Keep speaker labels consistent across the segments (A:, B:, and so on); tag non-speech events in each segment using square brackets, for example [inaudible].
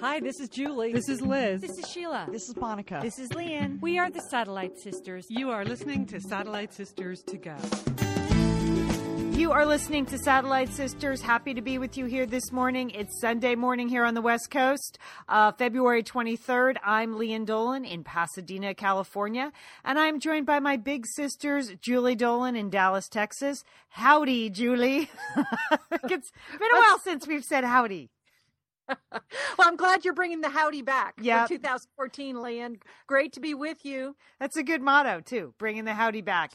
A: Hi, this is Julie.
B: This is Liz.
C: This is Sheila.
D: This is Monica.
E: This is Lian.
C: We are the Satellite Sisters.
B: You are listening to Satellite Sisters to Go.
E: You are listening to Satellite Sisters. Happy to be with you here this morning. It's Sunday morning here on the West Coast, uh, February 23rd. I'm Lian Dolan in Pasadena, California, and I'm joined by my big sisters, Julie Dolan in Dallas, Texas. Howdy, Julie. [laughs] it's been a while since we've said howdy. [laughs]
A: well, I'm glad you're bringing the howdy back
E: Yeah.
A: for 2014, Lian. Great to be with you.
E: That's a good motto, too, bringing the howdy back.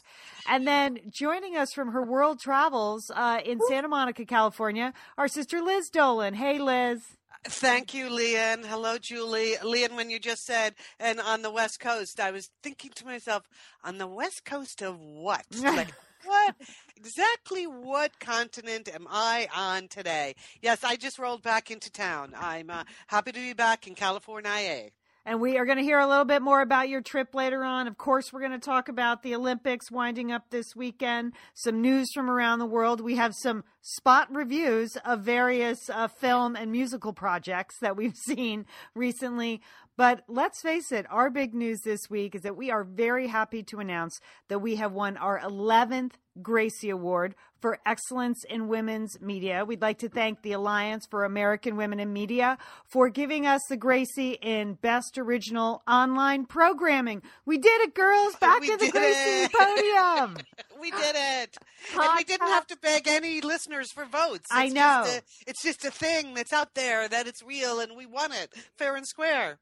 E: And then joining us from her world travels uh, in Santa Monica, California, our sister Liz Dolan. Hey, Liz.
D: Thank you, Lian. Hello, Julie. Lian, when you just said, and on the West Coast, I was thinking to myself, on the West Coast of what? [laughs] Like, what? Exactly what continent am I on today? Yes, I just rolled back into town. I'm uh, happy to be back in California.
E: And we are going to hear a little bit more about your trip later on. Of course, we're going to talk about the Olympics winding up this weekend, some news from around the world. We have some spot reviews of various uh, film and musical projects that we've [laughs] seen recently. But let's face it, our big news this week is that we are very happy to announce that we have won our 11th Gracie Award for Excellence in Women's Media. We'd like to thank the Alliance for American Women in Media for giving us the Gracie in Best Original Online Programming. We did it, girls! [laughs] Back
D: We
E: to the Gracie
D: it.
E: podium. [laughs]
D: We did it. And we didn't have to beg any listeners for votes.
E: I know.
D: Just a, it's just a thing that's out there, that it's real, and we won it fair and square.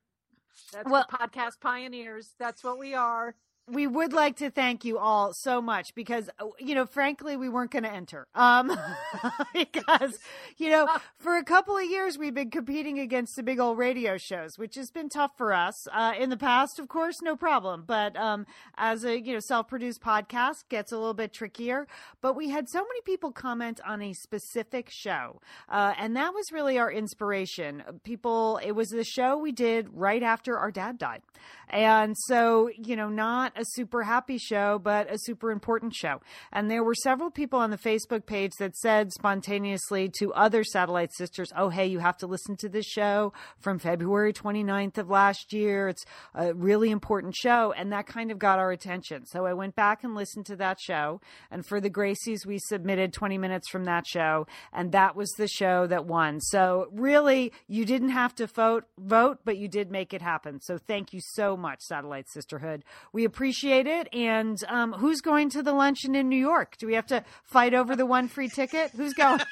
A: That's
E: Well-
A: the podcast pioneers. That's what we are.
E: We would like to thank you all so much because uh, you know frankly we weren't going to enter um [laughs] because you know [laughs] for a couple of years we've been competing against the big old radio shows which has been tough for us uh, in the past of course no problem but um as a you know self-produced podcast gets a little bit trickier but we had so many people comment on a specific show uh, and that was really our inspiration. People it was the show we did right after our dad died and so you know not a super happy show but a super important show. And there were several people on the facebook page that said spontaneously to other satellite sisters oh hey you have to listen to this show from february 29th of last year. It's a really important show. And that kind of got our attention. So i went back and listened to that show. And for the gracies we submitted 20 minutes from that show. And that was the show that won. So really you didn't have to vote vote but you did make it happen. So thank you so much satellite sisterhood. We appreciate it. And um, who's going to the luncheon in new york? Do we have to fight over the one free ticket? Who's going? [laughs]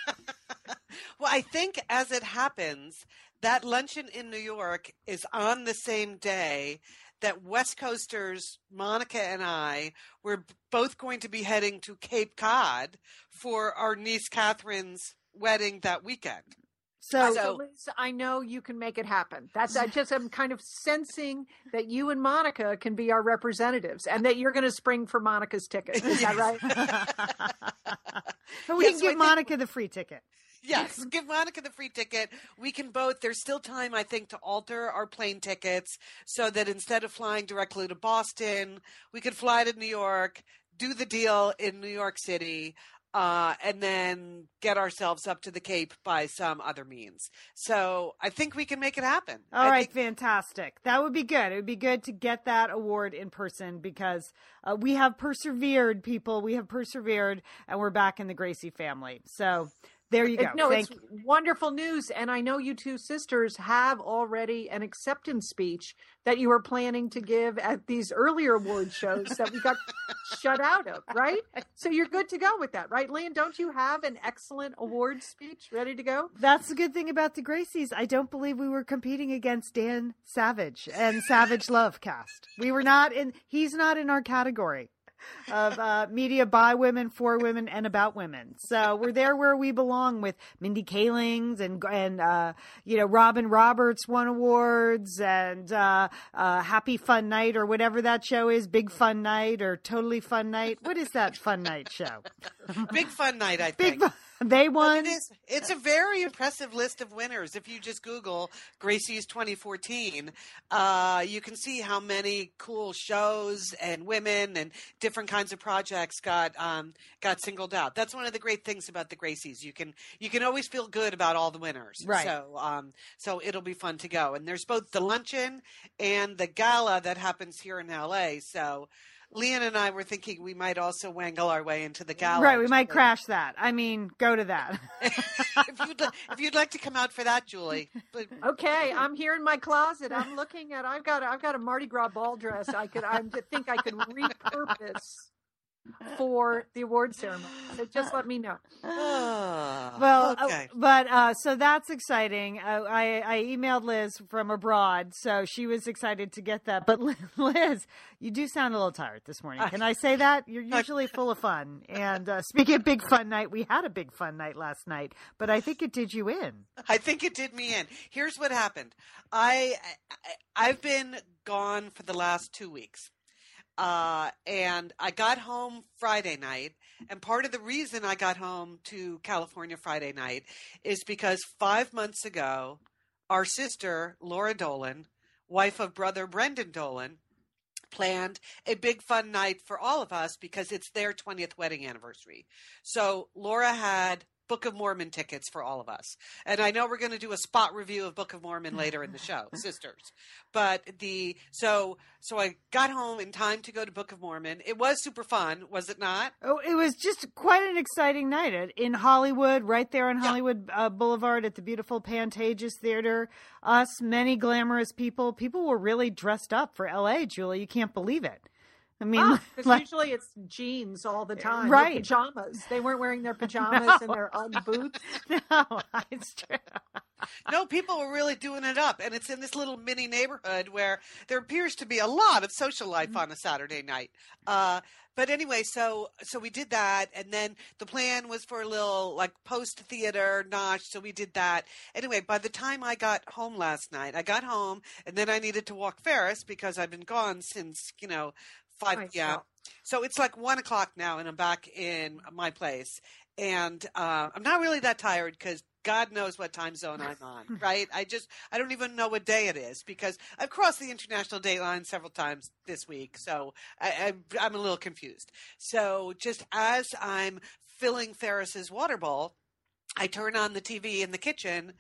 D: Well, I think as it happens, that luncheon in New York is on the same day that West Coasters, Monica and I, were both going to be heading to Cape Cod for our niece Catherine's wedding that weekend.
E: So,
A: So, Liz, I know you can make it happen. That's I [laughs] just am kind of sensing that you and Monica can be our representatives, and that you're going to spring for Monica's ticket. Is that right? [laughs]
E: but we
D: Yes,
E: can
D: I
E: give
D: think-
E: monica the free ticket
D: Yes, [laughs] give Monica the free ticket. We can both. There's still time, I think, to alter our plane tickets so that instead of flying directly to Boston, we could fly to New York, do the deal in New York City, uh, and then get ourselves up to the Cape by some other means. So I think we can make it happen.
E: All
D: I
E: right,
D: think-
E: fantastic. That would be good. It would be good to get that award in person because uh, we have persevered, people. We have persevered, and we're back in the Gracie family. So there you go.
A: No,
E: Thank
A: it's wonderful news, and I know you two sisters have already an acceptance speech that you were planning to give at these earlier award shows that we got [laughs] shut out of, right? So you're good to go with that, right, Lian? Don't you have an excellent award speech ready to go?
E: That's the good thing about the Gracies. I don't believe we were competing against Dan Savage and Savage Lovecast. We were not in. He's not in our category. Of uh, media by women, for women, and about women. So we're there where we belong with Mindy Kalings and and uh, you know Robin Roberts won awards and uh, uh, Happy Fun Night or whatever that show is, Big Fun Night or Totally Fun Night. What is that Fun Night show?
D: Big fun night, I
E: Big
D: think.
E: Fun. They
D: But
E: won.
D: It is. It's a very impressive list of winners. If you just Google Gracie's 2014, uh, you can see how many cool shows and women and different kinds of projects got um, got singled out. That's one of the great things about the Gracies. You can you can always feel good about all the winners.
E: Right.
D: So um, so it'll be fun to go. And there's both the luncheon and the gala that happens here in LA. So. Lian and I were thinking we might also wangle our way into the gala.
E: Right, we might
D: So-
E: crash that. I mean, go to that. [laughs] [laughs]
D: if you'd li- if you'd like to come out for that, Julie. But [laughs]
A: Okay, I'm here in my closet. I'm looking at. I've got. I've got a Mardi Gras ball dress. I could. I think I could repurpose for the award ceremony. So just let me know.
D: Ah,
E: Well, uh, but uh, so that's exciting. Uh, I, I emailed Liz from abroad, so she was excited to get that. But [laughs] Liz, you do sound a little tired this morning. Can I say that? You're usually full of fun. And uh, speaking of big fun night, we had a big fun night last night, but I think it did you in.
D: I think it did me in. Here's what happened. I, I I've been gone for the last two weeks. Uh, and I got home Friday night. And part of the reason I got home to California Friday night is because five months ago, our sister, Laura Dolan, wife of brother Brendan Dolan, planned a big fun night for all of us because it's their 20th wedding anniversary. So Laura had Book of Mormon tickets for all of us. And I know we're going to do a spot review of Book of Mormon later in the show, [laughs] sisters. But the so so I got home in time to go to Book of Mormon. It was super fun, was it not?
E: Oh, it was just quite an exciting night in Hollywood, right there on
D: Yeah.
E: Hollywood uh, Boulevard at the beautiful Pantages Theater. Us, many glamorous people. People were really dressed up for LA, Julie. You can't believe it. I mean, [laughs]
A: Because
E: like,
A: usually it's jeans all the time, no
E: Right.
A: pajamas. They weren't wearing their [laughs] pajamas and their UGG boots. [laughs]
E: no, it's true.
D: No, people were really doing it up, and it's in this little mini neighborhood where there appears to be a lot of social life on a Saturday night. Uh, but anyway, so so we did that, and then the plan was for a little like post theater nosh. So we did that. Anyway, by the time I got home last night, I got home, and then I needed to walk Ferris because I've been gone since you know five p.m.
A: saw.
D: So it's like one o'clock now, and I'm back in my place, and uh, I'm not really that tired because God knows what time zone I'm [laughs] on, right? I just I don't even know what day it is because I've crossed the international date line several times this week, so I, I, I'm a little confused. So just as I'm filling Ferris's water bowl, I turn on the TV in the kitchen.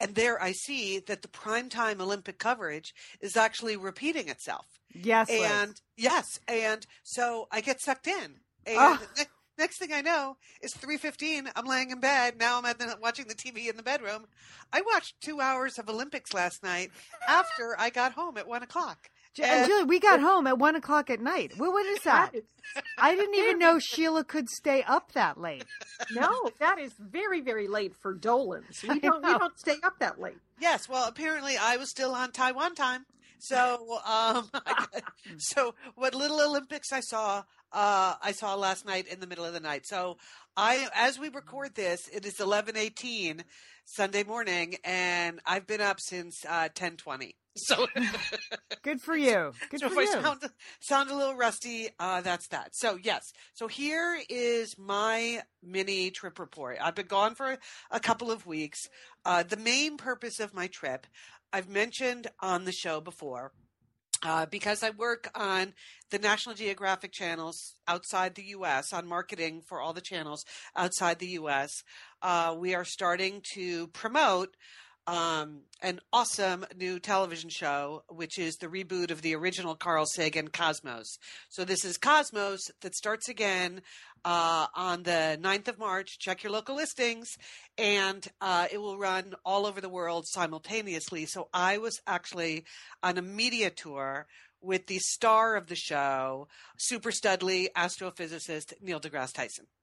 D: And there I see that the primetime Olympic coverage is actually repeating itself.
E: Yes, Liz.
D: And yes, and so I get sucked in. And
E: Ah.
D: ne- next thing I know is three fifteen. I'm laying in bed. Now I'm at the, watching the TV in the bedroom. I watched two hours of Olympics last night after I got home at one o'clock.
E: Ju- and Julie, we got home at one o'clock at night. Well, what is that?
A: is- [laughs]
E: I didn't even know Sheila could stay up that late.
A: no, that is very, very late for Dolans. [laughs] We don't. We don't stay up that late.
D: Yes, well, apparently I was still on Taiwan time. So, um, [laughs] so what little Olympics I saw, uh, I saw last night in the middle of the night. So, I, as we record this, it is eleven eighteen Sunday morning, and I've been up since uh, ten twenty. So, [laughs]
E: Good for you. [laughs] Good
D: so
E: for you.
D: sound, sound a little rusty, uh, that's that. So yes, so here is my mini trip report. I've been gone for a couple of weeks. Uh, the main purpose of my trip, I've mentioned on the show before. Uh, because I work on the National Geographic channels outside the U.S., on marketing for all the channels outside the U.S., uh, we are starting to promote um, an awesome new television show, which is the reboot of the original Carl Sagan Cosmos. So this is Cosmos that starts again uh, on the 9th of March. Check your local listings, and uh, it will run all over the world simultaneously. So I was actually on a media tour with the star of the show, Super Studley astrophysicist Neil deGrasse Tyson. [laughs]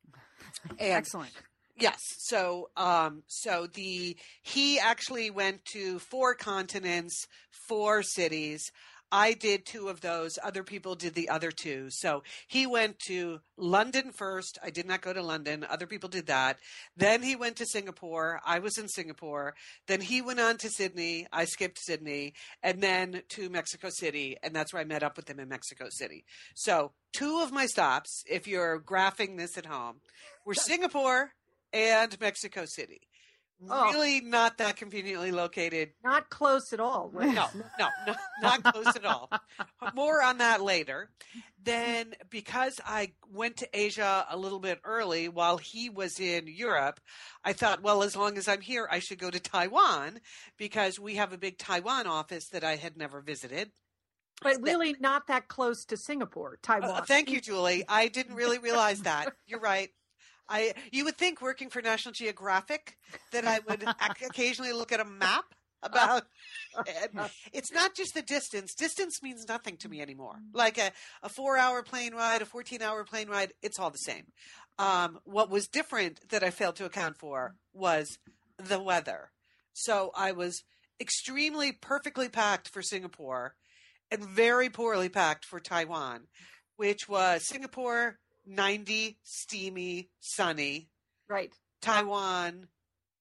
D: And
E: Excellent.
D: Yes. So, um, so the he actually went to four continents, four cities. I did two of those. Other people did the other two. So he went to London first. I did not go to London. Other people did that. Then he went to Singapore. I was in Singapore. Then he went on to Sydney. I skipped Sydney and then to Mexico City. And that's where I met up with him in Mexico City. So two of my stops, if you're graphing this at home, were [laughs] Singapore and Mexico City.
A: Oh.
D: Really not that conveniently located
A: Not close at all.
D: No, [laughs] no, no, not close at all. More on that later. Then, because I went to Asia a little bit early while he was in Europe, I thought, well, as long as I'm here, I should go to Taiwan because we have a big Taiwan office that I had never visited.
A: But really not that close to Singapore, Taiwan.
D: Uh, thank you, Julie. I didn't really realize that. You're right. I you would think working for National Geographic that I would [laughs] occasionally look at a map about [laughs] it's not just the distance. Distance means nothing to me anymore. Like a, a four hour plane ride, a 14 hour plane ride, it's all the same. Um, what was different that I failed to account for was the weather. So I was extremely perfectly packed for Singapore and very poorly packed for Taiwan, which was Singapore 90, steamy, sunny,
A: Right.
D: Taiwan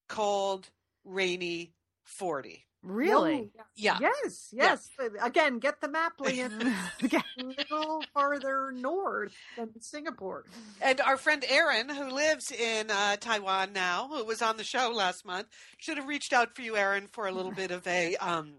D: cold, rainy, 40.
E: Really?
A: Oh,
D: Yeah.
A: Yes,
D: Yeah.
A: yes. Again, get the map, Lian.
E: Okay. [laughs]
A: a little farther north than Singapore.
D: And our friend Erin, who lives in uh, Taiwan now, who was on the show last month, should have reached out for you, Erin, for a little bit of a um,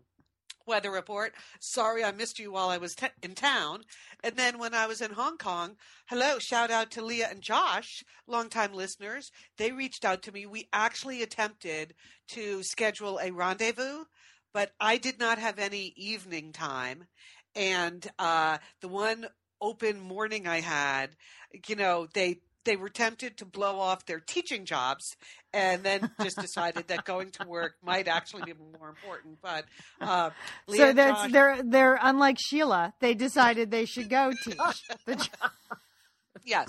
D: weather report. Sorry, I missed you while I was t- in town. And then when I was in Hong Kong, hello, shout out to Leah and Josh, longtime listeners. They reached out to me. We actually attempted to schedule a rendezvous, but I did not have any evening time. And uh, the one open morning I had, you know, they they were tempted to blow off their teaching jobs and then just decided that going to work might actually be more important. But uh, [laughs] Leah
E: So that's
D: Josh-
E: they're they're unlike Sheila. They decided they should go teach. The job.
D: yes.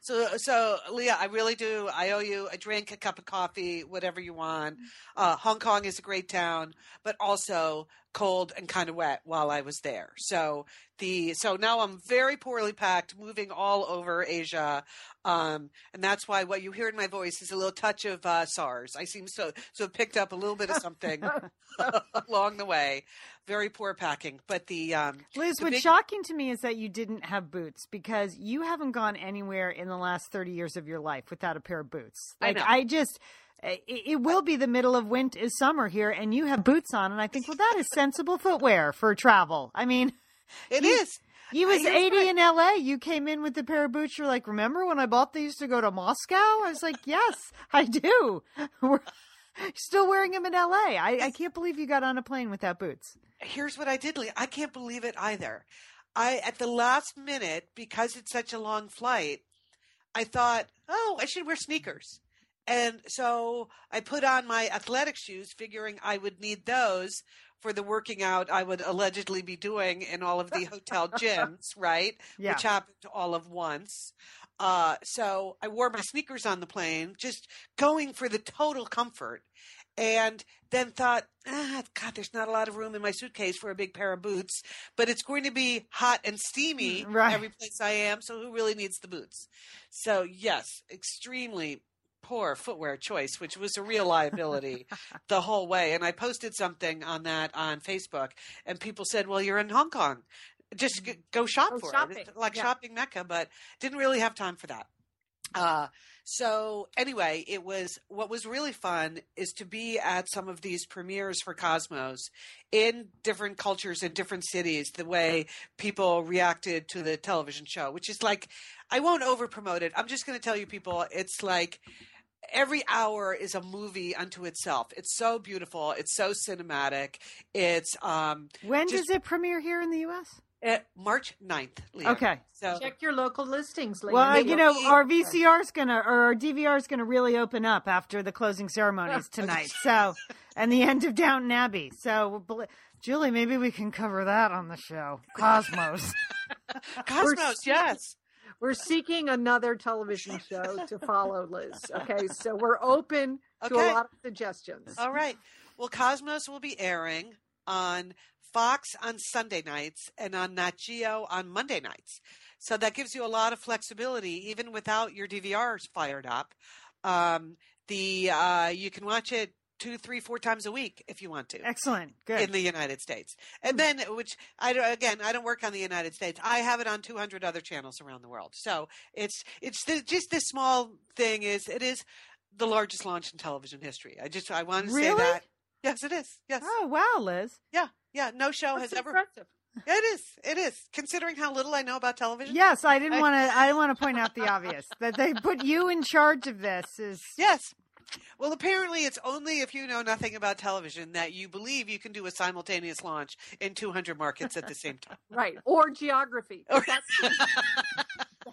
D: So so Leah, I really do. I owe you a drink, a cup of coffee, whatever you want. Uh, Hong Kong is a great town, but also cold and kind of wet while I was there. So the so now I'm very poorly packed, moving all over Asia, um, and that's why what you hear in my voice is a little touch of uh, SARS. I seem so so picked up a little bit of something [laughs] [laughs] along the way. Very poor packing, but the um,
E: Liz,
D: the
E: what's
D: big-
E: shocking to me is that you didn't have boots because you haven't gone anywhere in the last 30 years of your life without a pair of boots.
D: I
E: Like,
D: know.
E: I, just, Uh, it, it will be the middle of winter, is summer here, and you have boots on. And I think, well, that is sensible footwear for travel. I mean,
D: it
E: You-
D: is.
E: you was
D: Here's
E: 80
D: what-
E: in LA. You came in with a pair of boots. You're like, remember when I bought these to go to Moscow? I was like, yes, I do. [laughs] We're still wearing them in LA. I, I can't believe you got on a plane without boots.
D: here's what I did, Lee. I can't believe it either. I at the last minute because it's such a long flight, I thought, oh, I should wear sneakers. And so I put on my athletic shoes, figuring I would need those for the working out I would allegedly be doing in all of the hotel [laughs] gyms, right?
E: Yeah.
D: Which happened all of once. Uh, so I wore my sneakers on the plane, just going for the total comfort. And then thought, ah, God, there's not a lot of room in my suitcase for a big pair of boots, but it's going to be hot and steamy
E: Right.
D: every place I am. So who really needs the boots? So yes, extremely poor footwear choice, which was a real liability [laughs] the whole way. And I posted something on that on Facebook, and people said, "Well, you're in Hong Kong, just go shop
A: Go
D: for
A: shopping.
D: it, It's like
A: Yeah.
D: shopping mecca." But didn't really have time for that. Uh, so anyway, it was what was really fun is to be at some of these premieres for Cosmos in different cultures in different cities. The way people reacted to the television show, which is like, I won't over promote it. I'm just going to tell you, people, it's like every hour is a movie unto itself. It's so beautiful. It's so cinematic. It's um
E: When
D: Just-
E: does it premiere here in the U.S.?
D: eh, March 9th. Leah.
E: Okay.
D: So
A: Check your local listings. Lady.
E: Well, uh, you know, our VCR is gonna or our DVR is gonna really open up after the closing ceremonies [laughs] tonight. So, and the end of Downton Abbey. So, Julie, maybe we can cover that on the show. Cosmos. [laughs]
D: Cosmos, yes.
A: We're seeking another television show to follow, Liz. Okay, so we're open to a lot of suggestions.
D: All right. Well, Cosmos will be airing on Fox on Sunday nights and on Nat Geo on Monday nights. So that gives you a lot of flexibility, even without your DVRs fired up. Um, the uh, you can watch it two, three, four times a week if you want to
E: Excellent. Good.
D: in the United States. And hmm. then, which I again, I don't work on the United States. I have it on 200 other channels around the world. So it's it's the, just this small thing is it is the largest launch in television history. I just I want to say that. Yes, it is. Yes.
E: oh wow, Liz.
D: Yeah. Yeah. No show
A: That's
D: has ever.
A: impressive.
D: It is. It is. Considering how little I know about television.
E: Yes, I didn't want to. I want to [laughs] point out the obvious that they put you in charge of this. Is
D: Yes. Well, apparently, it's only if you know nothing about television that you believe you can do a simultaneous launch in 200 markets at the same time.
A: Right. Or geography.
D: Or-
A: That's, [laughs]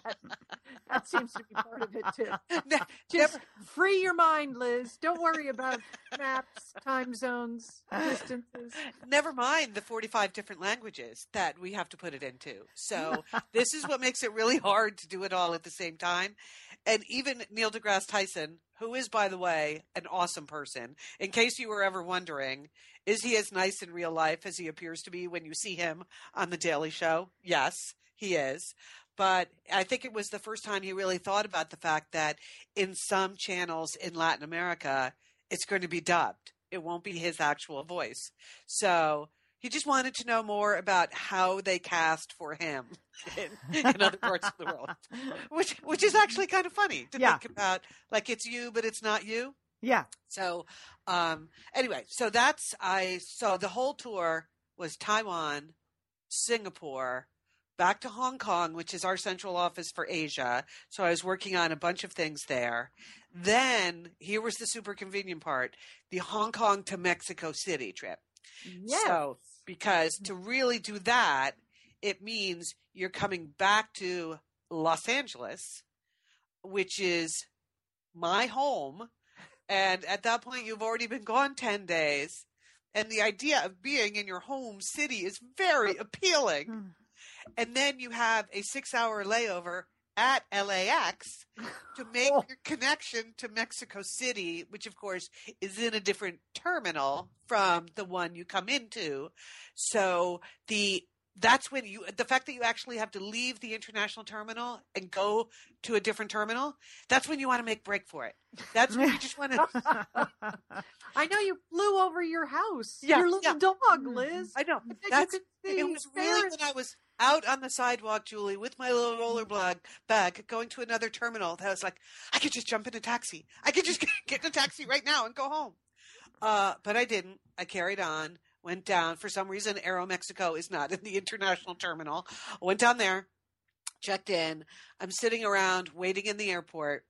A: [laughs] that, seems to be part of it too. [laughs] [laughs] Just
D: never-
A: free your mind, Liz. Don't worry about maps, time zones, distances.
D: Never mind the 45 different languages that we have to put it into. So, this is what makes it really hard to do it all at the same time. And even Neil deGrasse Tyson, who is, by the way, an awesome person, in case you were ever wondering, is he as nice in real life as he appears to be when you see him on The Daily Show? Yes, he is. But I think it was the first time he really thought about the fact that in some channels in Latin America, it's going to be dubbed. It won't be his actual voice. So he just wanted to know more about how they cast for him [laughs] in, in other parts of the world, [laughs] which which is actually kind of funny to
E: Yeah.
D: think about. Like it's you, but it's not you.
E: yeah.
D: So um, anyway, so that's I. So the whole tour was Taiwan, Singapore. Back to Hong Kong, which is our central office for Asia. So I was working on a bunch of things there. Then here was the super convenient part the Hong Kong to Mexico City trip.
A: Yes.
D: So, because to mm-hmm. really do that, it means you're coming back to Los Angeles, which is my home. And at that point, you've already been gone 10 days. And the idea of being in your home city is very appealing.
E: Mm-hmm.
D: And then you have a six hour layover at LAX to [laughs] make
A: Oh.
D: your connection to Mexico City, which of course is in a different terminal from the one you come into. So the that's when you the fact that you actually have to leave the international terminal and go to a different terminal, that's when you want to make break for it. That's when you just want to [laughs]
A: I know you flew over your house.
D: Yeah,
A: your little
D: yeah.
A: dog, mm-hmm. Liz.
D: I know.
A: You
D: That's
A: could see
D: it was really when I was out on the sidewalk, Julie, with my little roller bag, bag going to another terminal that was like, I could just jump in a taxi. I could just [laughs] get in a taxi right now and go home. Uh, but I didn't. I carried on, went down. For some reason, Aeromexico is not in the international terminal. I went down there, checked in. I'm sitting around waiting in the airport.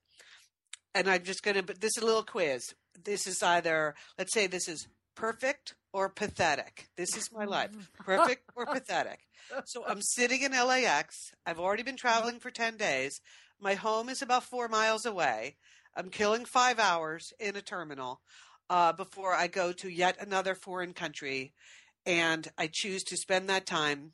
D: And I'm just going to, but this is a little quiz. This is either, let's say this is perfect or pathetic. This is my life. [laughs] Perfect or pathetic. So I'm sitting in LAX. I've already been traveling for 10 days. My home is about four miles away. I'm killing five hours in a terminal uh, before I go to yet another foreign country. And I choose to spend that time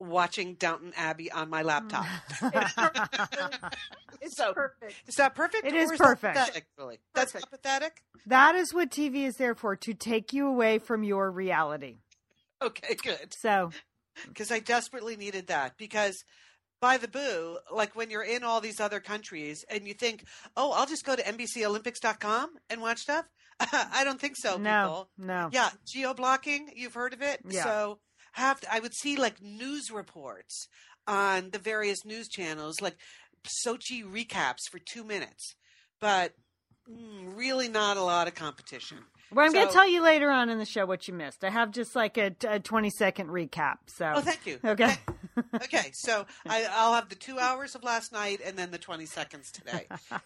D: watching Downton Abbey on my laptop. Mm. [laughs] [laughs]
A: It's
D: So-
A: perfect.
D: Is that perfect?
E: It
D: or
E: is
D: that
E: perfect.
D: pathetic, really? That's not pathetic?
E: that is what TV is there for to take you away from your reality.
D: Okay, good.
E: So
D: because I desperately needed that. Because by the boo, like when you're in all these other countries and you think, oh, I'll just go to NBCOlympics.com and watch stuff. [laughs] I don't think so,
E: no,
D: people.
E: no.
D: Yeah, geo blocking, you've heard of it.
E: Yeah.
D: So have I would see like news reports on the various news channels, like Sochi recaps for two minutes, but mm, really not a lot of competition.
E: Well, I'm going to tell you later on in the show what you missed. I have just like a, a 20 second recap. So
D: Oh, thank you.
E: okay. [laughs]
D: okay, so I, I'll have the two hours of last night and then the 20 seconds today. [laughs]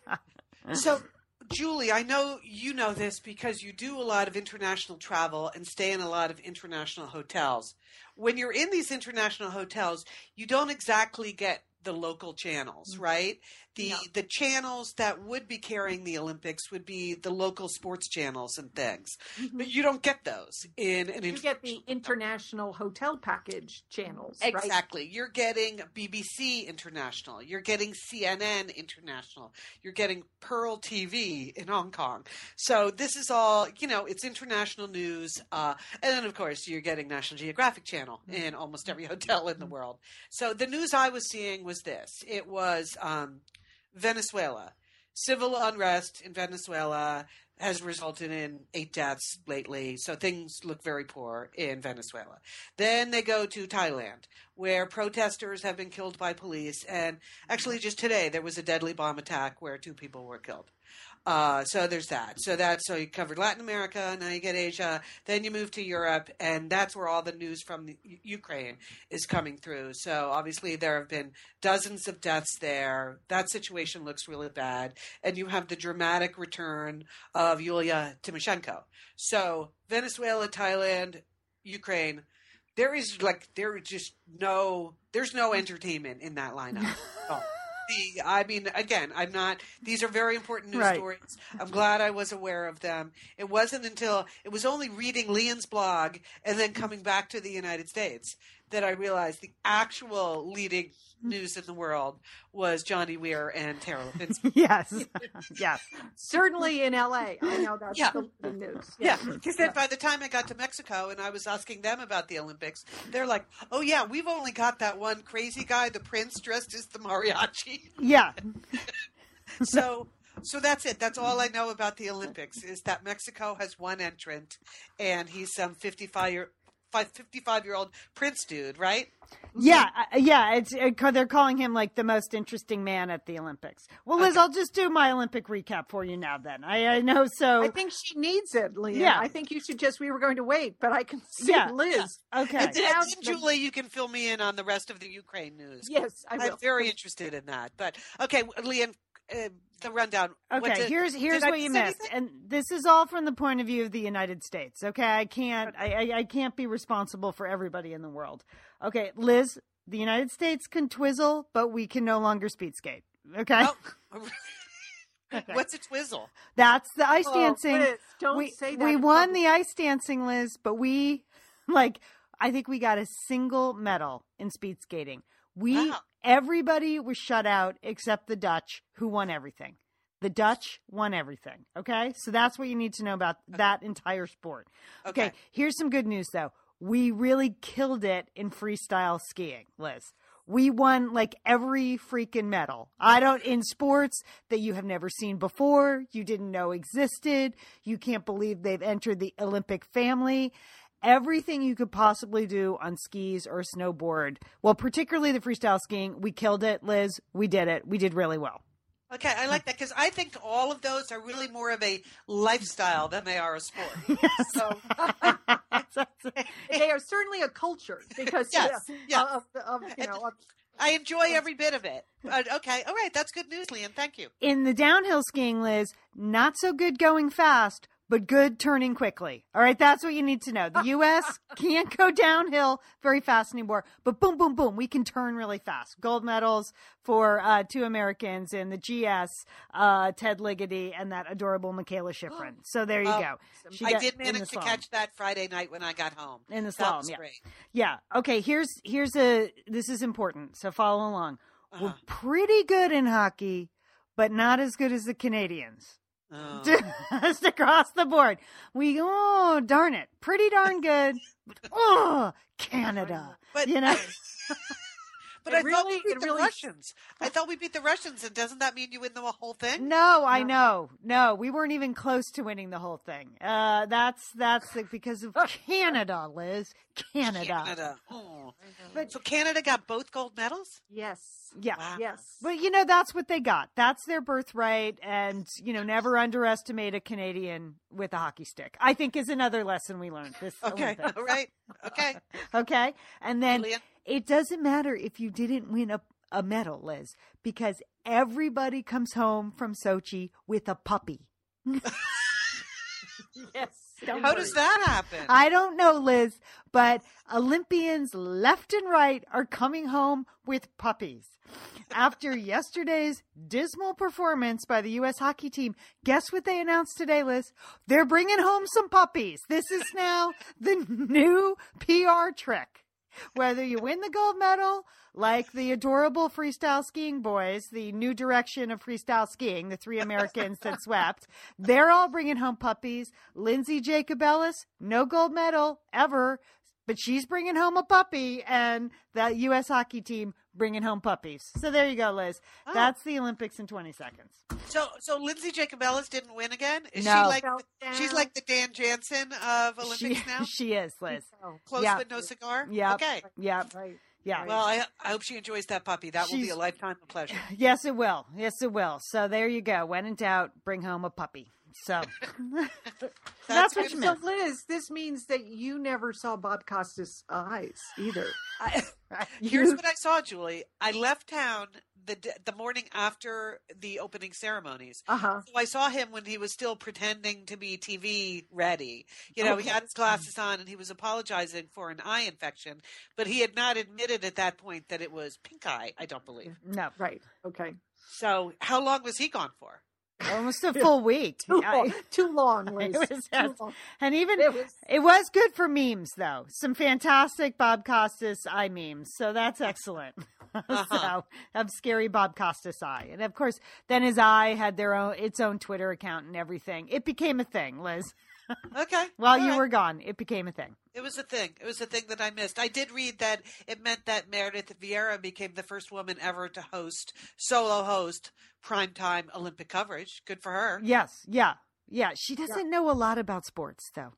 D: So, Julie, I know you know this because you do a lot of international travel and stay in a lot of international hotels. When you're in these international hotels, you don't exactly get the local channels, mm. right? The
A: No.
D: the channels that would be carrying the Olympics would be the local sports channels and things. But you don't get those in an
A: Mm-hmm. You get the international hotel package channels, right?
D: Exactly. You're getting BBC International. You're getting CNN International. You're getting Pearl TV in Hong Kong. So this is all, you know, it's international news. Uh, and then, of course, you're getting National Geographic Channel in almost every [laughs] hotel in the world. So the news I was seeing was this it was um, Venezuela. Civil unrest in Venezuela has resulted in eight deaths lately, so things look very poor in Venezuela. Then they go to Thailand, where protesters have been killed by police, and actually just today there was a deadly bomb attack where two people were killed. Uh, so there's that. So that's so you covered Latin America, now you get Asia, then you move to Europe, and that's where all the news from the, U- Ukraine is coming through. So obviously there have been dozens of deaths there. That situation looks really bad, and you have the dramatic return of Yulia Tymoshenko. So Venezuela, Thailand, Ukraine. There is like there is just no there's no entertainment in that lineup. [laughs] The, I mean, again, I'm not. These are very important news
E: Right.
D: stories. I'm glad I was aware of them. It wasn't until it was only reading Lian's blog and then coming back to the United States that I realized the actual leading mm-hmm. news in the world was Johnny Weir and Tara Lipinski. [laughs]
E: yes, [laughs] yes.
A: Certainly in LA. I know that's
D: Yeah.
A: the, the news.
D: Yeah, because then by the time I got to Mexico and I was asking them about the Olympics, they're like, "Oh yeah, we've only got that one crazy guy, the prince, dressed as the mariachi."
E: Yeah, [laughs]
D: so, so that's it. That's all I know about the Olympics is that Mexico has one entrant, and he's some fifty-five year, fifty-five year old prince dude, right?
E: yeah, uh, yeah. It's uh, ca- they're calling him like the most interesting man at the Olympics. Well, Liz,
D: Okay.
E: I'll just do my Olympic recap for you now. Then I, I know so.
A: I think she needs it, Leah.
E: Yeah.
A: I think you should just. We were going to wait, but I can see
E: Yeah.
A: Liz.
E: okay.
D: And, then,
A: Now-
D: Julie, you can fill me in on the rest of the Ukraine news.
A: Yes, I will.
D: I'm very interested in that. But okay, Lian, uh, the rundown.
E: Okay,
D: it-
E: here's here's
D: did I
E: what you missed,
D: anything?
E: and this is all from the point of view of the United States. Okay, I can't I, I, I can't be responsible for everybody in the world. Okay, Liz, the United States can twizzle, but we can no longer speed skate. Okay,
D: Oh. [laughs] [laughs] What's a twizzle?
E: that's the ice
A: Oh,
E: dancing.
A: Liz, don't
E: we
A: say that.
E: we won
A: public.
E: the ice dancing, Liz, but we [laughs] like I think we got a single medal in speed skating. We
D: Wow.
E: Everybody was shut out except the Dutch, who won everything. The Dutch won everything. Okay, so that's what you need to know about that entire sport. Okay,
D: Okay.
E: here's some good news though. We really killed it in freestyle skiing, Liz. We won like every freaking medal. I don't in sports that you have never seen before, you didn't know existed, you can't believe they've entered the Olympic family. Everything you could possibly do on skis or snowboard. Well, particularly the freestyle skiing, we killed it, Liz. We did it. We did really well.
D: Okay, I like that because I think all of those are really more of a lifestyle than they are a sport. [laughs] So [laughs] [laughs]
A: They are certainly a culture because
D: Yes,
A: yeah,
D: yeah.
A: Uh, of, of you know of,
D: I enjoy every bit of it. But, okay, all right, that's good news, Lian. Thank you.
E: in the downhill skiing, Liz, not so good going fast, but good turning quickly. All right, that's what you need to know. The [laughs] U.S. can't go downhill very fast anymore, but boom, boom, boom, we can turn really fast. Gold medals for uh, two Americans in the GS, uh, Ted Ligety, and that adorable Mikaela Shiffrin. [gasps] So there you
D: Oh,
E: go. She
D: I
E: got-
D: did manage to catch that Friday night when I got home.
E: in the slalom. Yeah.
D: great.
E: Yeah. Okay. Here's here's a this is important. So follow along. We're
D: Uh-huh.
E: pretty good in hockey, but not as good as the Canadians. [laughs]
D: Oh.
E: Just across the board. We oh darn it, pretty darn good. [laughs] Oh, Canada.
D: But
E: you know, [laughs]
D: but
A: It
D: I thought we beat the
A: really-
D: Russians. I thought we beat the Russians, and doesn't that mean you win the whole thing?
E: no, I
A: No.
E: know, no, we weren't even close to winning the whole thing. Uh, that's that's like because of [laughs] Canada, Liz. Canada.
D: Canada. Oh.
E: But
D: So Canada got both gold medals.
A: yes,
E: yeah.
D: Wow.
A: yes.
E: But you know that's what they got. That's their birthright, and you know never underestimate a Canadian with a hockey stick. I think is another lesson we learned this
D: Okay,
E: Olympics.
D: all right, okay. [laughs]
E: Okay, and then
D: Lian?
E: It doesn't matter if you didn't win a a medal, Liz, because everybody comes home from Sochi with a puppy. [laughs]
A: yes. Don't
D: How
A: worry.
D: does that happen?
E: I don't know, Liz, but Olympians left and right are coming home with puppies. after [laughs] yesterday's dismal performance by the U.S. hockey team, guess what they announced today, Liz? They're bringing home some puppies. This is now the [laughs] new PR trick. Whether you win the gold medal, like the adorable freestyle skiing boys, the new direction of freestyle skiing, the three Americans that [laughs] swept, they're all bringing home puppies. Lindsey Jacobellis, no gold medal ever, but she's bringing home a puppy, and the U.S. hockey team bringing home puppies. So there you go, Liz.
D: Oh.
E: That's the Olympics in 20 seconds.
D: So, so Lindsey Jacobellis didn't win again. Is
E: No.
D: she like
A: Fell
D: she's like the Dan Jansen of Olympics
E: She, [laughs]
D: now?
E: she is, Liz.
D: Close
E: yeah.
D: but no cigar.
E: Yeah.
D: Okay.
E: Yep.
A: right.
E: Yeah.
D: Well, I, I hope she enjoys that puppy. That will be a lifetime of pleasure. [laughs]
E: Yes, it will. Yes, it will. So there you go. When in doubt, bring home a puppy. So [laughs] that's, what
D: good.
E: you
A: So,
E: meant.
A: Liz, this means that you never saw Bob Costas' eyes either.
D: I, [laughs] here's what I saw, Julie. I left town the the morning after the opening ceremonies.
A: Uh huh.
D: So I saw him when he was still pretending to be TV ready. You know, he had his glasses on and he was apologizing for an eye infection, but he had not admitted at that point that it was pink eye, I don't believe.
E: No,
A: Right. Okay.
D: So, how long was he gone for?
E: Almost a [laughs] full week.
A: Too long. Too long, [laughs] Liz.
E: It was-
A: Too long.
E: and even
A: It was.
E: It was good for memes, though. Some fantastic Bob Costas eye memes. So that's excellent. [laughs]
D: Uh-huh.
E: so of scary Bob Costas eye, and of course, then his eye had their own its own Twitter account and everything. It became a thing, Liz.
D: Okay. [laughs]
E: While
D: All
E: you
D: right.
E: were gone, it became a thing.
D: It was a thing. It was a thing that I missed. I did read that it meant that Meredith Vieira became the first woman ever to host, solo host, primetime Olympic coverage. Good for her.
E: Yes, yeah, yeah. She doesn't know a lot about sports, though.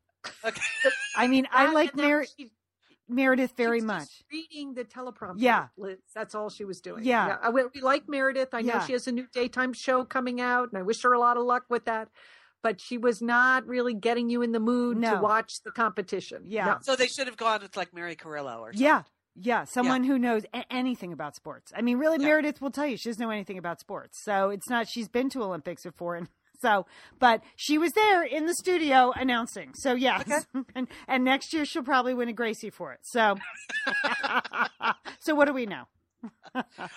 D: Okay. [laughs]
E: I mean, I like
A: and
E: Mer-
A: she-
E: Meredith very
A: was
E: much.
A: just reading the teleprompter.
E: Yeah.
A: Liz. That's all she was doing.
E: Yeah.
A: I- we, we like Meredith. I know
E: Yeah.
A: she has a new daytime show coming out, and I wish her a lot of luck with that. But she was not really getting you in the mood
E: No.
A: to watch the competition.
E: Yeah.
A: No.
D: So they should have gone with like Mary Carillo or something.
E: Yeah. Yeah, someone who knows a- anything about sports. I mean, really,
D: Yeah.
E: Meredith will tell you she doesn't know anything about sports. So it's not she's been to Olympics before, and [laughs] so but she was there in the studio announcing. So yes, [laughs] and and next year she'll probably win a Gracie for it. So [laughs] so what do we know?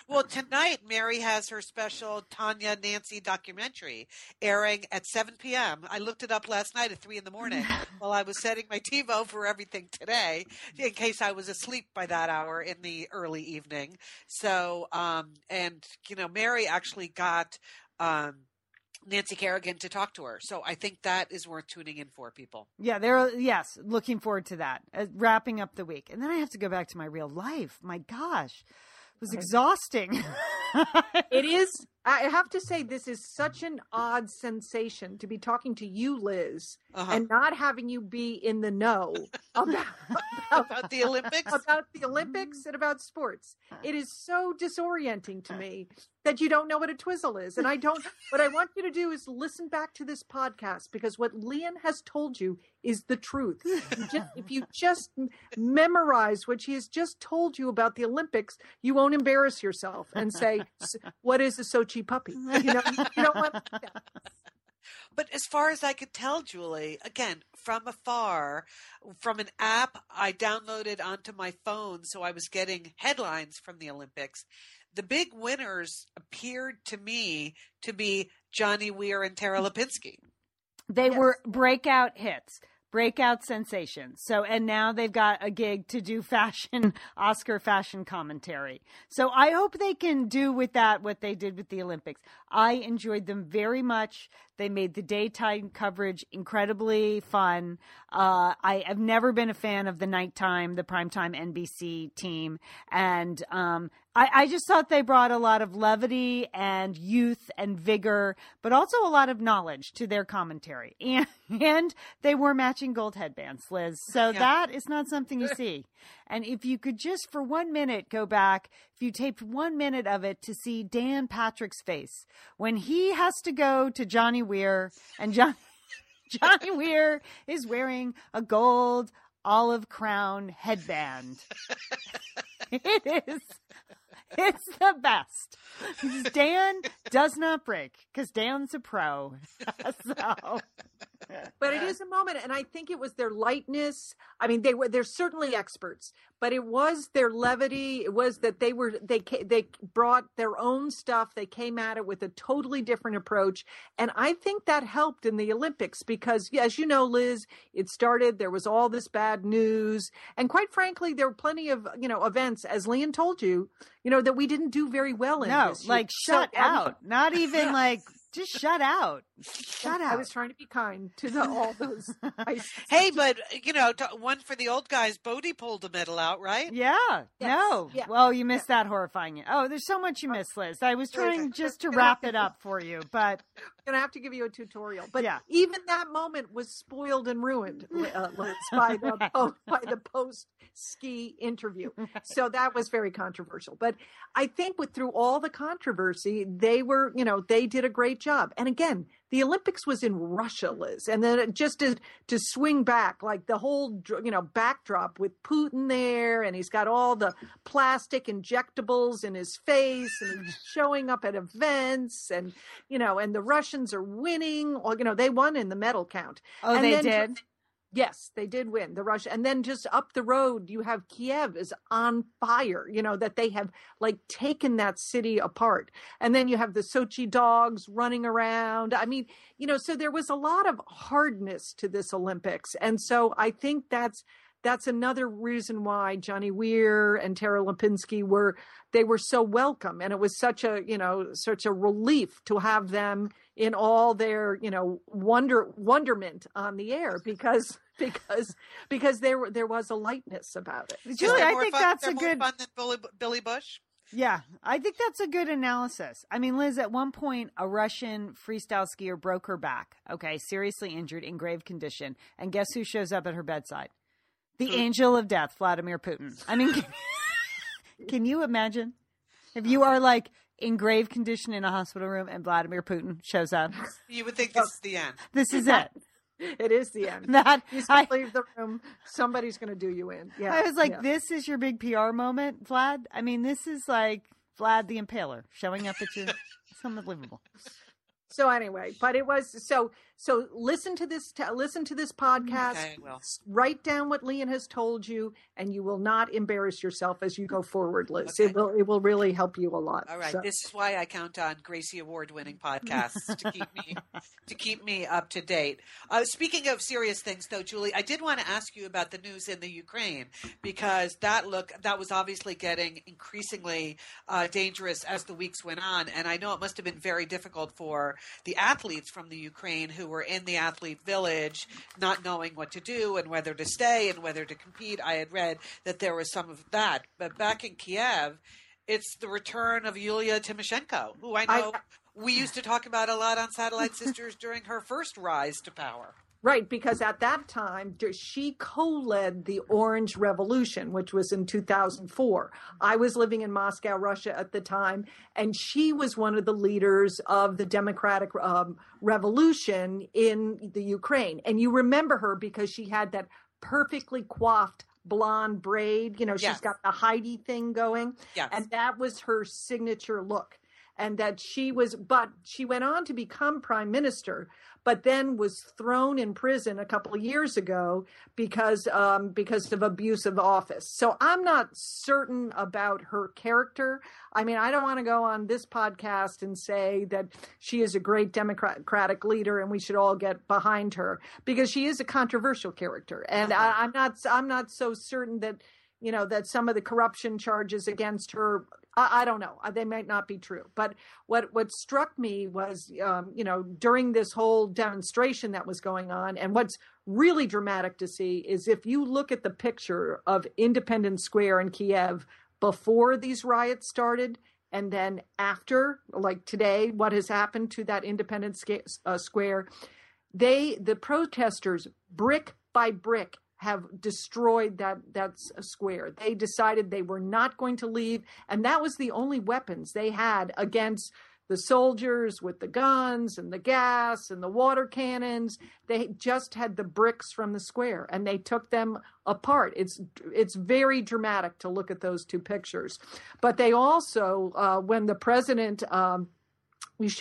D: Well, tonight Mary has her special Tonya Nancy documentary airing at 7 p.m. I looked it up last night at 3 in the morning [laughs] while I was setting my TiVo for everything today, in case I was asleep by that hour in the early evening. So, um, and you know, Mary actually got um, Nancy Kerrigan to talk to her. So I think that is worth tuning in for people.
E: Yeah, there are, yes, looking forward to that. Uh, wrapping up the week, and then I have to go back to my real life. My gosh, was exhausting.
A: It is. I have to say, this is such an odd sensation to be talking to you, Liz,
D: Uh-huh.
A: and not having you be in the know [laughs] about, about,
D: About the Olympics?
A: about the Olympics and about sports. It is so disorienting to me that you don't know what a twizzle is. And I don't, [laughs] what I want you to do is listen back to this podcast because what Lian has told you is the truth. You just, if you [laughs] just memorize what she has just told you about the Olympics, you won't embarrass yourself and say, What is a Sochi puppy? [laughs] You know, you don't want [laughs] that.
D: But as far as I could tell, Julie, again, from afar, from an app I downloaded onto my phone, so I was getting headlines from the Olympics, the big winners appeared to me to be Johnny Weir and Tara mm-hmm. Lipinski.
E: They
A: Yes.
E: were breakout hits, breakout sensation. So, and now they've got a gig to do fashion, [laughs] Oscar fashion commentary. So I hope they can do with that what they did with the Olympics. I enjoyed them very much. They made the daytime coverage incredibly fun. Uh, I have never been a fan of the nighttime, the primetime NBC team. And um, I, I just thought they brought a lot of levity and youth and vigor, but also a lot of knowledge to their commentary. [laughs] And, and they wore matching gold headbands, Liz. So
D: Yeah.
E: that is not something you [laughs] see. And if you could just for one minute go back, if you taped one minute of it to see Dan Patrick's face when he has to go to Johnny Weir and John, [laughs] Johnny Weir is wearing a gold olive crown headband. it is. [laughs] It's the best. Dan does not break because Dan's a pro. [laughs] so
A: but it is a moment and i think it was their lightness. I mean they were they're certainly experts but it was their levity. It was that they were they they brought their own stuff. They came at it with a totally different approach and i think that helped in the olympics because as you know liz it started there was all this bad news and quite frankly there were plenty of you know events as lian told you you know that we didn't do very well in
E: no like shut so, out. Not even [laughs] like just shut out. Shut out.
A: I was trying to be kind to the, all those. [laughs]
D: hey, but you know, one for the old guys. Bode pulled the medal out, right?
E: Yeah. Yes. No. Yeah. Well, you missed yeah. that horrifying. Oh, there's so much you missed, Liz. I was trying just to wrap it up for you, but
A: I'm [laughs] gonna have to give you a tutorial. But yeah. even that moment was spoiled and ruined, [laughs] uh, Liz, by the oh, by the post ski interview. So that was very controversial. But I think with through all the controversy, they were, you know, they did a great job. And again, the Olympics was in Russia, Liz, and then it just to to swing back, like the whole you know backdrop with Putin there, and he's got all the plastic injectables in his face, and he's showing up at events, and you know, and the Russians are winning, or you know, they won in the medal count.
E: Oh,
A: and
E: they did.
A: Yes, they did win the Russia. And then just up the road, you have Kiev is on fire, you know, that they have like taken that city apart. And then you have the Sochi dogs running around. I mean, you know, so there was a lot of hardness to this Olympics. And so I think that's that's another reason why Johnny Weir and Tara Lipinski were they were so welcome and it was such a you know such a relief to have them in all their you know wonder wonderment on the air because [laughs] because because there there was a lightness about it.
E: Julie, I think
D: fun,
E: that's a good
D: fun than Billy, Billy Bush.
E: Yeah, I think that's a good analysis. I mean, Liz, at one point, a Russian freestyle skier broke her back. Okay, seriously injured, in grave condition, and guess who shows up at her bedside? The who? angel of death, Vladimir Putin. I mean, can, [laughs] can you imagine if you are like in grave condition in a hospital room and Vladimir Putin shows up.
D: You would think this is the end.
E: This is it. [laughs]
A: It is the end. [laughs]
E: That
A: you I, leave the room. Somebody's going to do you in. Yeah.
E: I was like,
A: yeah.
E: this is your big PR moment, Vlad. I mean, this is like Vlad the Impaler showing up at your. it's unbelievable.
A: So anyway, but it was so so listen to this t- listen to this podcast.
D: Okay, well.
A: Write down what Lian has told you, and you will not embarrass yourself as you go forward, Liz. Okay. It will it will really help you a lot.
D: All right, so. this is why I count on Gracie Award winning podcasts to keep me to keep me up to date. Uh, speaking of serious things, though, Julie, I did want to ask you about the news in the Ukraine because that look that was obviously getting increasingly uh, dangerous as the weeks went on, and I know it must have been very difficult for the athletes from the Ukraine who were in the athlete village, not knowing what to do and whether to stay and whether to compete. I had read that there was some of that. But back in Kiev, it's the return of Yulia Tymoshenko, who I know I, we used to talk about a lot on Satellite Sisters during her first rise to power.
A: Right, because at that time she co-led the Orange Revolution, which was in 2004. I was living in Moscow, Russia at the time, and she was one of the leaders of the democratic um, revolution in the Ukraine. And you remember her because she had that perfectly coiffed blonde braid. You know, she's
D: yes.
A: got the Heidi thing going,
D: yes.
A: and that was her signature look and that she was but she went on to become prime minister but then was thrown in prison a couple of years ago because um, because of abuse of office. So I'm not certain about her character. I mean, I don't want to go on this podcast and say that she is a great democratic leader and we should all get behind her because she is a controversial character, and uh-huh. I, I'm not I'm not so certain that you know that some of the corruption charges against her I, I, don't know. They might not be true. But what what struck me was, um, you know, during this whole demonstration that was going on, and what's really dramatic to see is if you look at the picture of Independence Square in Kiev before these riots started, and then after, like today, what has happened to that Independence uh, Square? They, the protesters, brick by brick, have destroyed that that square. They decided they were not going to leave, and that was the only weapons they had against the soldiers with the guns and the gas and the water cannons. They just had the bricks from the square, and they took them apart. It's it's very dramatic to look at those two pictures, but they also, uh, when the president. Um,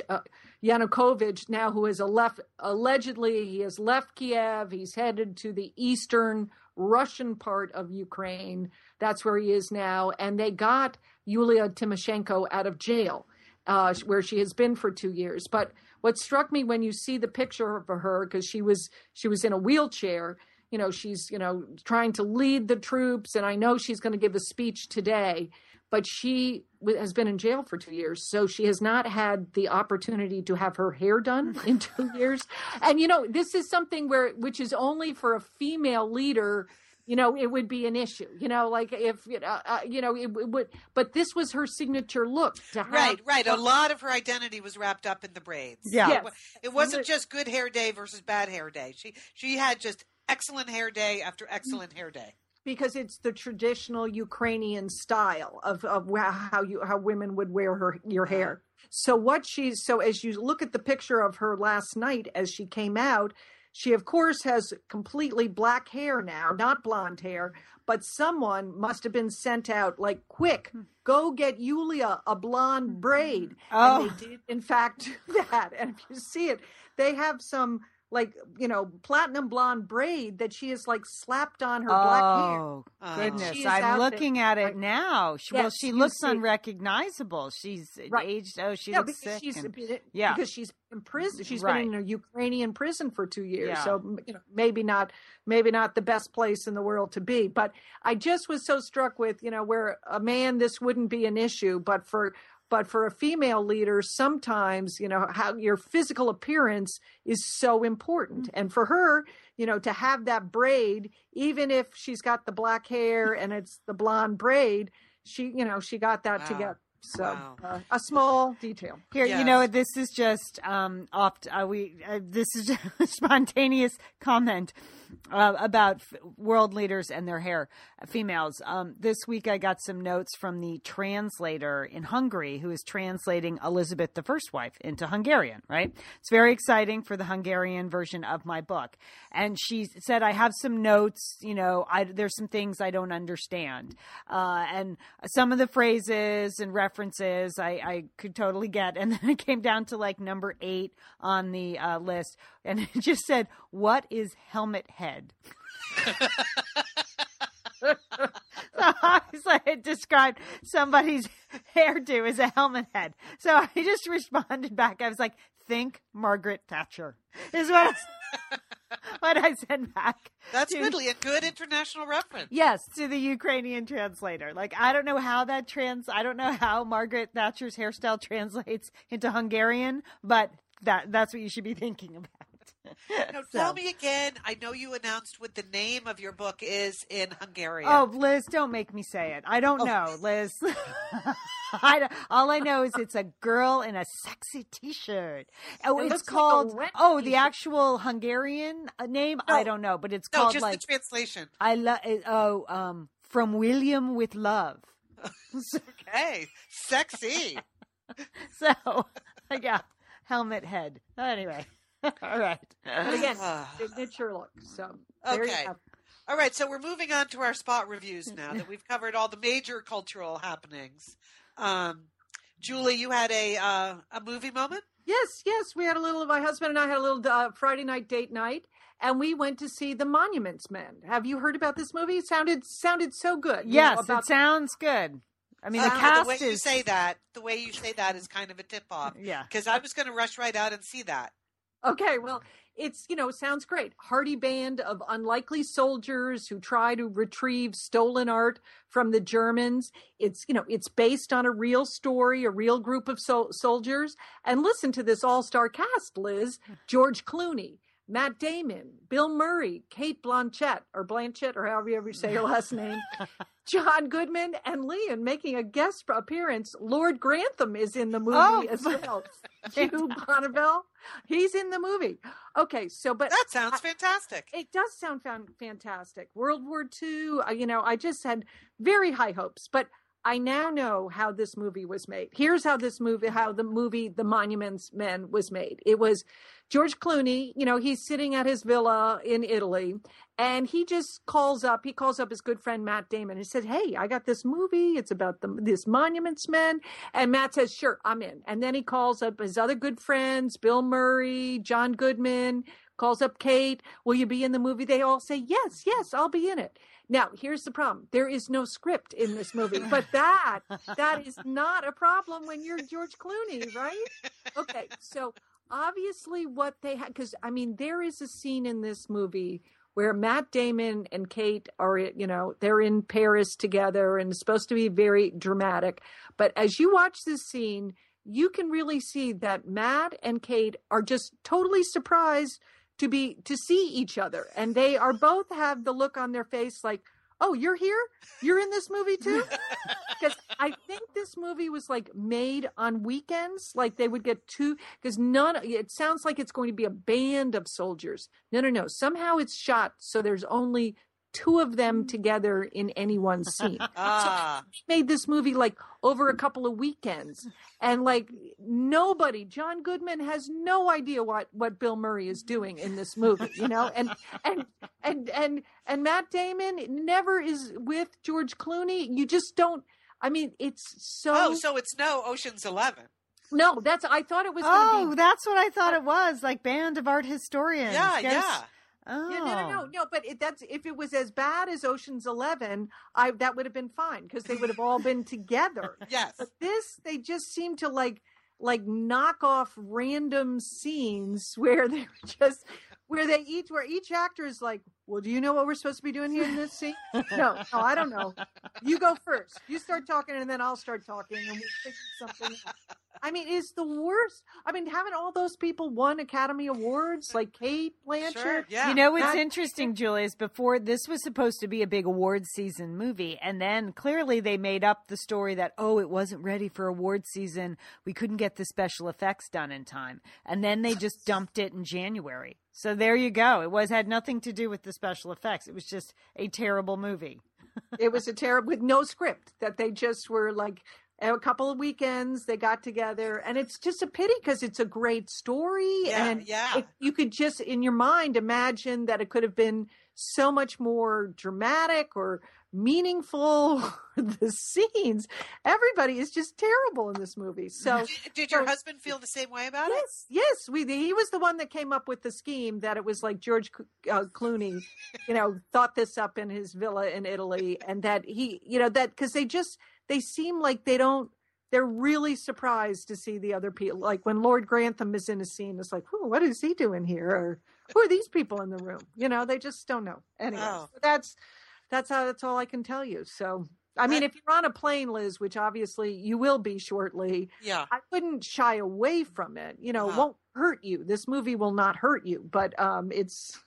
A: uh, Yanukovych now, who has left allegedly he has left Kiev. He's headed to the eastern Russian part of Ukraine. That's where he is now, and they got Yulia Tymoshenko out of jail, uh, where she has been for two years. But what struck me when you see the picture of her, because she was she was in a wheelchair. You know, she's you know trying to lead the troops, and I know she's going to give a speech today but she has been in jail for two years. So she has not had the opportunity to have her hair done [laughs] in two years. And, you know, this is something where, which is only for a female leader. You know, it would be an issue. You know, like if uh, uh, you know, it, it, would. But this was her signature look. To have,
D: right, right. A lot of her identity was wrapped up in the braids.
E: Yeah,
D: yes. it wasn't just good hair day versus bad hair day. She she had just excellent hair day after excellent hair day
A: because it's the traditional Ukrainian style of, of how you how women would wear her your uh-huh. hair. So what she's so as you look at the picture of her last night as she came out, she of course has completely black hair now, not blonde hair, but someone must have been sent out like quick, hmm. go get Yulia a blonde hmm. braid.
E: Oh.
A: And they oh. did in fact [laughs] do that. And if you see it, they have some like you know platinum blonde braid that she has like slapped on her
E: oh,
A: black hair.
E: Oh uh, goodness! I'm looking there. at it now. She, yes, well, she looks see. unrecognizable. She's right. aged. Oh, she
A: yeah,
E: looks sick.
A: She's,
E: and,
A: yeah, because she's in prison. She's
E: right.
A: been in a Ukrainian prison for two years.
E: Yeah.
A: So you know, maybe not, maybe not the best place in the world to be. But I just was so struck with you know where a man this wouldn't be an issue, but for but for a female leader sometimes you know how your physical appearance is so important mm-hmm. and for her you know to have that braid even if she's got the black hair and it's the blonde braid she you know she got that
D: wow.
A: together so
D: wow.
A: uh, a small detail
E: here yes. you know this is just um opt uh, we uh, this is [laughs] a spontaneous comment uh, about f- world leaders and their hair, uh, females. Um, this week I got some notes from the translator in Hungary who is translating Elizabeth the First Wife into Hungarian, right? It's very exciting for the Hungarian version of my book. And she said, I have some notes, you know, I, there's some things I don't understand. Uh, and some of the phrases and references I, I, could totally get. And then [laughs] it came down to like number eight on the uh, list. And [laughs] it just said, What is helmet head. [laughs] so I was like, it described somebody's hairdo as a helmet head. So I just responded back. I was like, think Margaret Thatcher is what [laughs] what I said back.
D: That's
E: to,
D: really a good international reference.
E: Yes, to the Ukrainian translator. Like I don't know how that trans. I don't know how Margaret Thatcher's hairstyle translates into Hungarian, but that that's what you should be thinking about. [laughs]
D: Now, so. tell me again. I know you announced what the name of your book is in Hungarian.
E: Oh, Liz, don't make me say it. I don't oh. know, Liz. [laughs] I, all I know is it's a girl in a sexy T-shirt. Oh,
A: it
E: it's called.
A: Like
E: oh, the actual Hungarian uh, name.
D: No.
E: I don't know, but it's
D: no,
E: called
D: just
E: like
D: the translation.
E: I love. Oh, um, from William with love. [laughs]
D: okay, sexy.
E: so, yeah, helmet head. Anyway. [laughs] All right.
A: But again, [sighs] signature look. So
D: okay. All right, so we're moving on to our spot reviews [laughs] now that we've covered all the major cultural happenings. Um, Julie, you had a uh, a movie moment.
A: Yes, yes, we had a little. My husband and I had a little uh, Friday night date night, and we went to see The Monuments Men. Have you heard about this movie? It sounded sounded so good.
E: Yes,
A: know, about...
E: it sounds good. I mean, the
D: uh,
E: cast
D: the way
E: is...
D: you say that, the way you say that is kind of a tip off.
E: Yeah,
D: because I was going to rush right out and see that.
A: Okay, well, it's, you know, sounds great. Hardy band of unlikely soldiers who try to retrieve stolen art from the Germans. It's, you know, it's based on a real story, a real group of so- soldiers. And listen to this all star cast, Liz George Clooney, Matt Damon, Bill Murray, Cate Blanchett, or Blanchett, or however you ever say your last name, [laughs] John Goodman, and Leon making a guest appearance. Lord Grantham is in the movie
E: oh,
A: as well. [laughs] Hugh Bonneville, he's in the movie. Okay, so but
D: that sounds fantastic.
A: It does sound fantastic. World War II, uh, you know, I just had very high hopes, but I now know how this movie was made. Here's how this movie, how the movie The Monuments Men was made. It was George Clooney, you know, he's sitting at his villa in Italy and he just calls up, he calls up his good friend Matt Damon and said, Hey, I got this movie. It's about the, this Monuments Men. And Matt says, Sure, I'm in. And then he calls up his other good friends, Bill Murray, John Goodman, calls up Cate. Will you be in the movie? They all say, Yes, yes, I'll be in it. Now, here's the problem. There is no script in this movie, but that that is not a problem when you're George Clooney, right? Okay, so obviously what they had cuz I mean there is a scene in this movie where Matt Damon and Cate are, you know, they're in Paris together and it's supposed to be very dramatic. But as you watch this scene, you can really see that Matt and Cate are just totally surprised to be to see each other and they are both have the look on their face like oh you're here? You're in this movie [laughs] too? Because i think this movie was like made on weekends like they would get two because none it sounds like it's going to be a band of soldiers. No no no somehow it's shot so there's only two of them together in any one scene. [laughs]
D: Ah.
A: So made this movie like over a couple of weekends. And like nobody, John Goodman has no idea what what Bill Murray is doing in this movie, you know? [laughs] And and and and and Matt Damon never is with George Clooney. You just don't I mean, it's so
D: Oh, so it's no Ocean's Eleven.
A: No, that's I thought it was
E: Oh,
A: be
E: that's what I thought it was. Like band of art historians.
D: Yeah,
E: Guys-
D: yeah.
E: Oh.
A: Yeah, no, no, no, oh. no. But it, that's if it was as bad as Ocean's Eleven, I that would have been fine because they would have all been together. [laughs]
D: Yes.
A: But this, they just seem to like like knock off random scenes [laughs] where they're just where they each where each actor is like, well, do you know what we're supposed to be doing here in this scene? No, no, I don't know. You go first. You start talking, and then I'll start talking, and we'll figure something. out. I mean, it's the worst. I mean, haven't all those people won Academy Awards like Cate Blanchett?
D: Sure. Yeah.
E: You know what's
A: That-
E: interesting, Julius? Before this was supposed to be a big award season movie, and then clearly they made up the story that oh, it wasn't ready for award season. We couldn't get the special effects done in time, and then they just dumped it in January. So there you go. It was had nothing to do with the special effects. It was just a terrible movie. [laughs]
A: it was a terrible with no script that they just were like a couple of weekends they got together and it's just a pity because it's a great story
D: Yeah,
A: and
D: yeah.
A: it, you could just in your mind imagine that it could have been so much more dramatic or meaningful [laughs] the scenes everybody is just terrible in this movie so
D: Did, did your
A: so-
D: husband feel the same way about it?
A: Yes, yes. We he was the one that came up with the scheme that it was like George uh, Clooney, you know, thought this up in his villa in Italy, and that he, you know, that because they just they seem like they don't. They're really surprised to see the other people. Like when Lord Grantham is in a scene, it's like, "Who? What is he doing here?" Or who are these people in the room? You know, they just don't know. Anyway,
D: Oh.
A: so that's that's how that's all I can tell you. So. I mean,
D: I-
A: if you're on a plane, Liz, which obviously you will be shortly,
D: Yeah.
A: I wouldn't shy away from it. You know, it
D: Uh-huh.
A: won't hurt you. This movie will not hurt you, but um, it's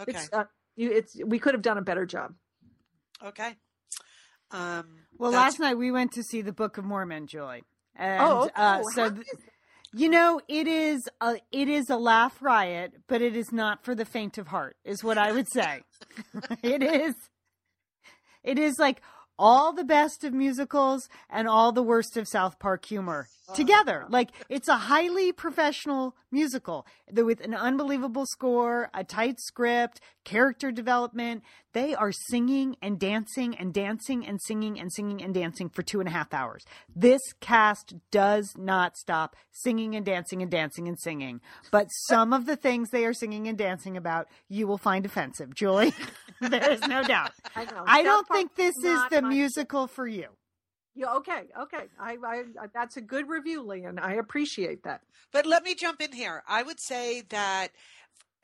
D: Okay.
A: it's uh, you. It's we could have done a better job.
D: Okay. Um,
E: Well, last night we went to see the Book of Mormon, Julie. And,
A: oh, okay.
E: uh, so th- You know, it is a it is a laugh riot, but it is not for the faint of heart, is what I would say. [laughs] it is it is like all the best of musicals and all the worst of South Park humor together. Like it's a highly professional musical with an unbelievable score, a tight script, character development. They are singing and dancing and dancing and singing and singing and dancing for two and a half hours. This cast does not stop singing and dancing and dancing and singing. But some of the things they are singing and dancing about, you will find offensive, Julie. [laughs] there is no doubt.
A: I.
E: I don't think this is the musical for you.
A: Yeah, okay, okay. I, I, that's a good review, Lian. I appreciate that.
D: But let me jump in here. I would say that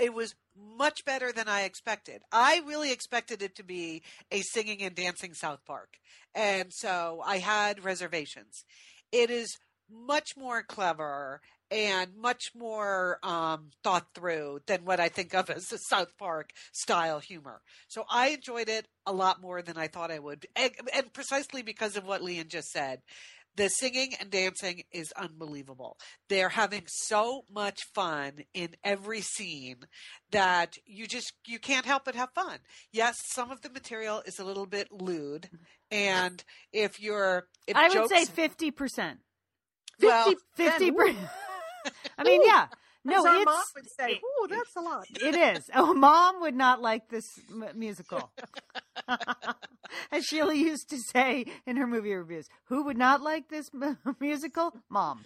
D: it was much better than I expected. I really expected it to be a singing and dancing South Park. And so I had reservations. It is much more clever and much more um, thought through than what I think of as a South Park style humor. So I enjoyed it a lot more than I thought I would. And, and precisely because of what Lian just said. The singing and dancing is unbelievable. They're having so much fun in every scene that you just you can't help but have fun. Yes, some of the material is a little bit lewd, and if you're, if
E: I would say fifty percent.
D: well,
E: Fifty percent. I mean, yeah. No,
A: our
E: it's
A: mom would say, "Ooh, that's a lot."
E: it is. Oh, mom would not like this m- musical. [laughs] As Sheila used to say in her movie reviews, who would not like this m- [laughs] musical? Mom.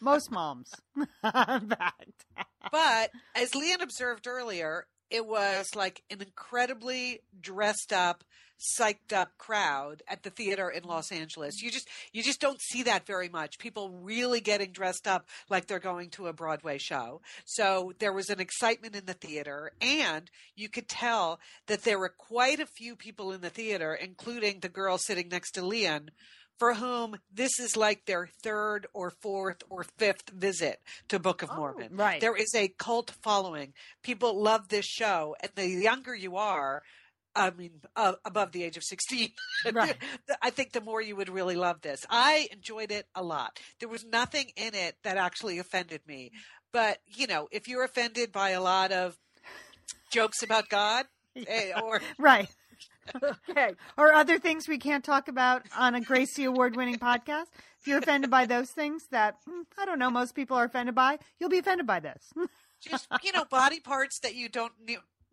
E: Most moms. [laughs] In fact.
D: But as Lian observed earlier, it was like an incredibly dressed up, psyched up crowd at the theater in Los Angeles. You just you just don't see that very much. People really getting dressed up like they're going to a Broadway show. So there was an excitement in the theater and you could tell that there were quite a few people in the theater including the girl sitting next to Lian for whom this is like their third or fourth or fifth visit to Book of
A: Oh,
D: Mormon.
E: right.
D: There is a cult following. People love this show, and the younger you are, I mean, uh, above the age of 16, [laughs]
E: Right.
D: I think the more you would really love this. I enjoyed it a lot. There was nothing in it that actually offended me. But, you know, if you're offended by a lot of jokes about God, [laughs] eh, or
E: Right.
A: Okay. [laughs]
E: Or other things we can't talk about on a Gracie Award winning podcast. If you're offended by those things that, mm, I don't know, most people are offended by, you'll be offended by this. [laughs]
D: just, you know, body parts that you don't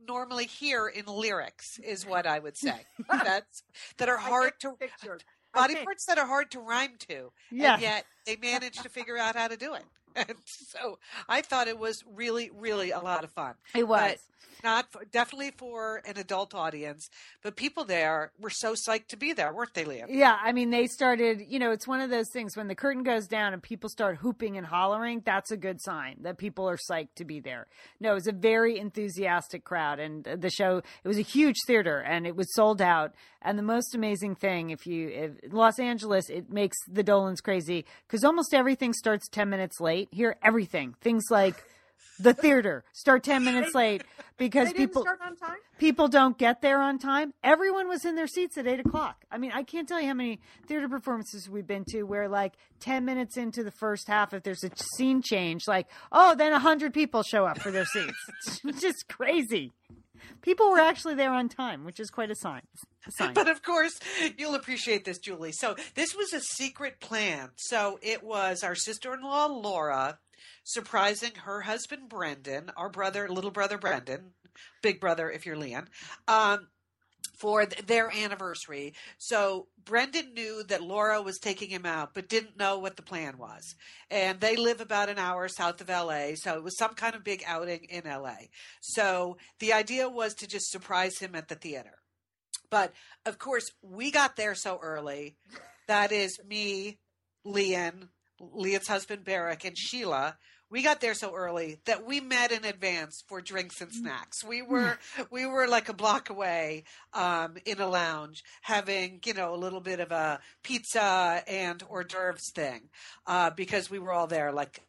D: normally hear in lyrics is what I would say. [laughs] That's that are hard to
A: picture.
D: Body parts that are hard to rhyme to.
E: Yeah.
D: and yet they managed to figure out how to do it. And [laughs] so I thought it was really, really a lot of fun.
E: It was.
D: But not for, definitely for an adult audience, but people there were so psyched to be there, weren't they, Lian?
E: Yeah, I mean, they started, you know, it's one of those things when the curtain goes down and people start hooping and hollering, that's a good sign that people are psyched to be there. No, it was a very enthusiastic crowd, and the show, it was a huge theater and it was sold out. And the most amazing thing, if you, if Los Angeles, it makes the Dolans crazy because almost everything starts 10 minutes late. Here, everything, things like, the [laughs] theater start 10 minutes late because people
A: start on time.
E: people don't get there on time. Everyone was in their seats at eight o'clock. I mean, I can't tell you how many theater performances we've been to where, like, 10 minutes into the first half, if there's a scene change, like, oh, then 100 people show up for their seats. [laughs] It's just crazy. People were actually there on time, which is quite a sign. A sign.
D: But of course, you'll appreciate this, Julie. So this was a secret plan. So it was our sister-in-law Laura surprising her husband Brendan, our brother, little brother Brendan, big brother if you're Lian, um, for th- their anniversary. So Brendan knew that Laura was taking him out, but didn't know what the plan was. And they live about an hour south of LA, so it was some kind of big outing in LA. So the idea was to just surprise him at the theater. But of course, we got there so early. That is me, Lian, Lian's husband Barrick, and Sheila. We got there so early that we met in advance for drinks and snacks. We were [laughs] we were like a block away um, in a lounge having you know a little bit of a pizza and hors d'oeuvres thing uh, because we were all there like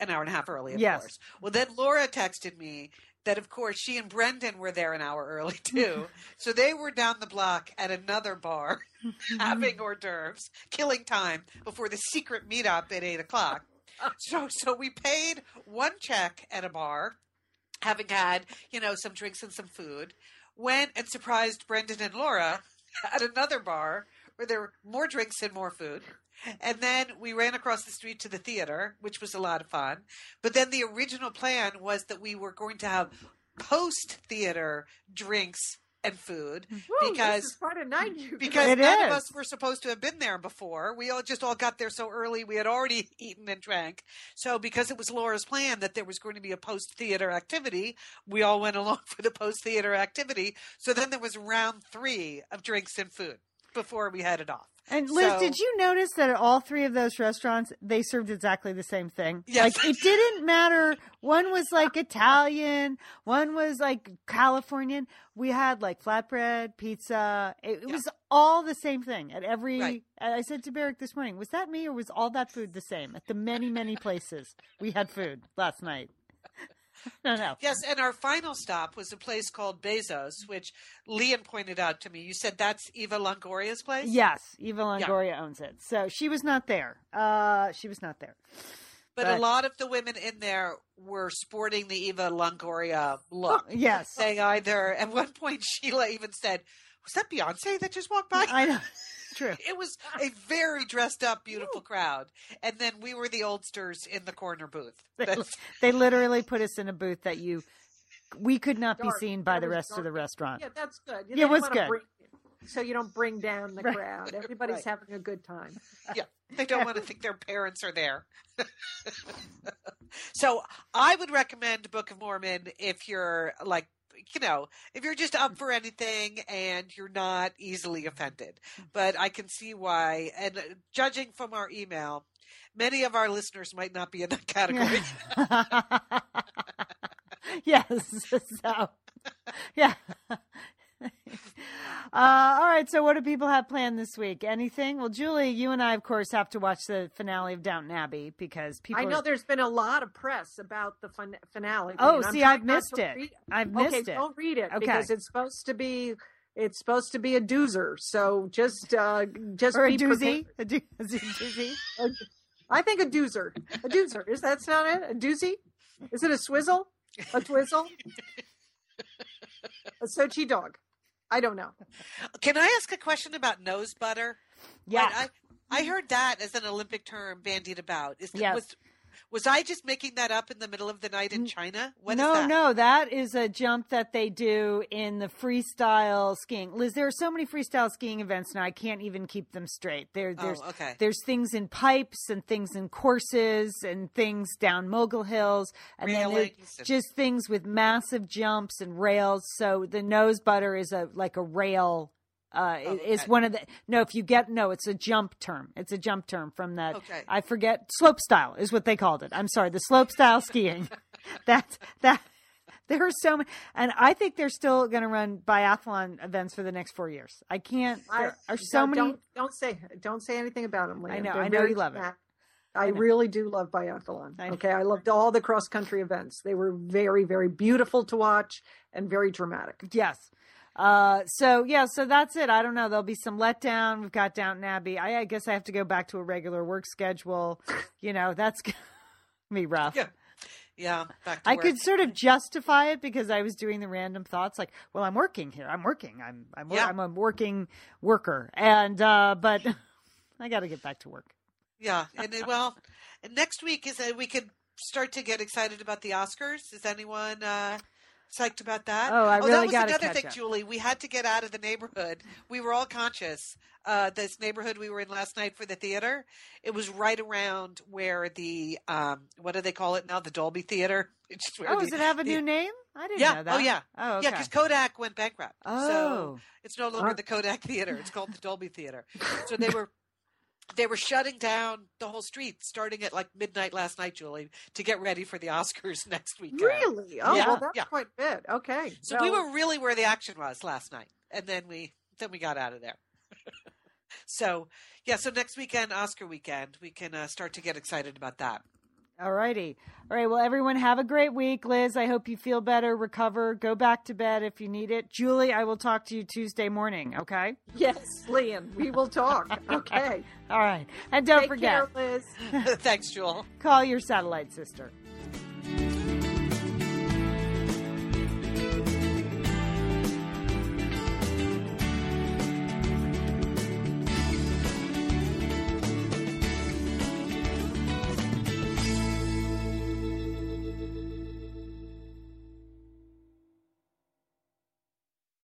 D: an hour and a half early. Of
E: Yes.
D: course. Well, then Laura texted me that of course she and Brendan were there an hour early [laughs] too. so they were down the block at another bar [laughs] having hors d'oeuvres, killing time before the secret meetup at eight o'clock. [laughs] So so we paid one check at a bar, having had, you know, some drinks and some food, went and surprised Brendan and Laura [laughs] at another bar where there were more drinks and more food. And then we ran across the street to the theater, which was a lot of fun. But then the original plan was that we were going to have post theater drinks and food mm-hmm.
A: Woo,
D: because
A: this is quite a night. Mm-hmm.
D: Because
E: It
D: none of us were supposed to have been there before. We all just all got there so early. We had already [laughs] eaten and drank. So because it was Laura's plan that there was going to be a post theater activity, we all went [laughs] along for the post theater activity. So then there was round three of drinks and food before we headed off.
E: And Liz,
D: So-
E: did you notice that at all three of those restaurants they served exactly the same thing?
D: Yes.
E: Like it didn't matter. One was like Italian, one was like Californian. We had like flatbread, pizza. It, it
D: Yeah.
E: was all the same thing at every.
D: Right.
E: I said to Barrick this morning, was that me or was all that food the same at the many many places we had food last night? No, no.
D: Yes, and our final stop was a place called Bezos, which Lian pointed out to me. You said that's Eva Longoria's place?
E: Yes, Eva Longoria owns it. So she was not there. Uh, she was not there.
D: But,
E: But-
D: a lot of the women in there were sporting the Eva Longoria look. [laughs]
E: Yes.
D: They either, at one point, Sheila even said, Was that Beyonce that just walked by?
E: I know. [laughs] True.
D: It was a very dressed up, beautiful crowd. And then we were the oldsters in the corner booth. [laughs]
E: They, they literally put us in a booth that you we could not be seen by
A: That
E: the
A: was
E: rest of the restaurant.
A: Yeah, that's good. You
E: Yeah, it was good.
A: bring- so you don't bring down the
E: Right.
A: crowd. [laughs] Everybody's
E: Right.
A: having a good time.
D: yeah, they don't want to think their parents are there. [laughs] so I would recommend Book of Mormon if you're like, you know, if you're just up for anything and you're not easily offended. But I can see why. And uh, judging from our email, many of our listeners might not be in that category. [laughs]
E: yes. [laughs] So, yeah. [laughs] Uh, all right. So, what do people have planned this week? Anything? Well, Julie, you and I, of course, have to watch the finale of Downton Abbey because people.
A: I know
E: are-
A: there's been a lot of press about the fin- finale.
E: Oh, see, I've missed it.
A: read-
E: I've
A: okay,
E: missed it.
A: don't read it
E: Okay.
A: because it's supposed to be it's supposed to be a doozer. So just uh just
E: Or a
A: be
E: doozy.
A: prepared.
E: A, doo- [laughs] a doozy?
A: I think a doozer. A doozer. Is that not it? A doozy? Is it a swizzle? A twizzle? [laughs] a Sochi dog. I don't know.
D: Can I ask a question about nose butter?
E: Yeah.
D: I, I heard that as an Olympic term bandied about. Is
E: Yes.
D: was, was I just making that up in the middle of the night in China? What is
E: no,
D: that?
E: no, that is a jump that they do in the freestyle skiing. Liz, there are so many freestyle skiing events now. I can't even keep them straight. There, oh, there's
D: Oh, okay.
E: there's things in pipes and things in courses and things down mogul hills, and then
D: Railings
E: just things with massive jumps and rails. So the nose butter is a like a rail. Uh,
D: Oh,
E: is one of the no. If you get no, it's a jump term. It's a jump term from that.
D: Okay.
E: I forget slope style is what they called it. I'm sorry, the slope style [laughs] skiing. That's that. There are so many, and I think they're still going to run biathlon events for the next four years. I can't. There
A: I,
E: are so
A: don't,
E: many.
A: Don't, don't say don't say anything about them.
E: I know,
A: They're
E: I know you love it.
A: I,
E: I
A: really do love biathlon.
E: I
A: okay, I loved all the cross country events. They were very, very beautiful to watch and very dramatic.
E: Yes. Uh, so yeah, so that's it. I don't know. There'll be some letdown. We've got Downton Abbey. I, I guess I have to go back to a regular work schedule. You know, that's [laughs] gonna be rough.
D: Yeah. Yeah, back to
E: I
D: work.
E: could sort of justify it because I was doing the random thoughts, like, "Well, I'm working here. I'm working. I'm I'm
D: Yeah.
E: I'm a working worker." And uh, but [laughs] I got to get back to work.
D: Yeah, and it, well, next week is that we could start to get excited about the Oscars. Is anyone uh, psyched about that?
E: Oh, I
D: that
E: really
D: was
E: gotta
D: another
E: catch
D: thing,
E: up.
D: Julie. We had to get out of the neighborhood. We were all conscious. Uh, this neighborhood we were in last night for the theater. It was right around where the um, what do they call it now? The Dolby Theater. [laughs]
E: Oh,
D: the-
E: does it have a
D: the-
E: new name? I didn't
D: Yeah.
E: know that.
D: Oh, yeah.
E: Oh,
D: Yeah, because Kodak went bankrupt. So
E: oh,
D: it's no longer the Kodak Theater. It's called the Dolby Theater. So they [laughs] were they were shutting down the whole street starting at like midnight last night, Julie, to get ready for the Oscars [laughs] next weekend.
A: Really? Oh,
D: Yeah,
A: well, that's
D: yeah.
A: quite a bit. Okay.
D: So we were really where the action was last night, and then we then we got out of there. [laughs] so yeah, so next weekend, Oscar weekend, we can uh, start to get excited about that.
E: All righty. All right. Well, everyone, have a great week. Liz, I hope you feel better, recover, go back to bed if you need it. Julie, I will talk to you Tuesday morning. Okay.
A: Yes, Lian, we will talk. [laughs] Okay.
E: All right. And don't
A: Take
E: forget,
A: care, Liz. [laughs] [laughs]
D: Thanks, Jewel.
E: call your satellite sister.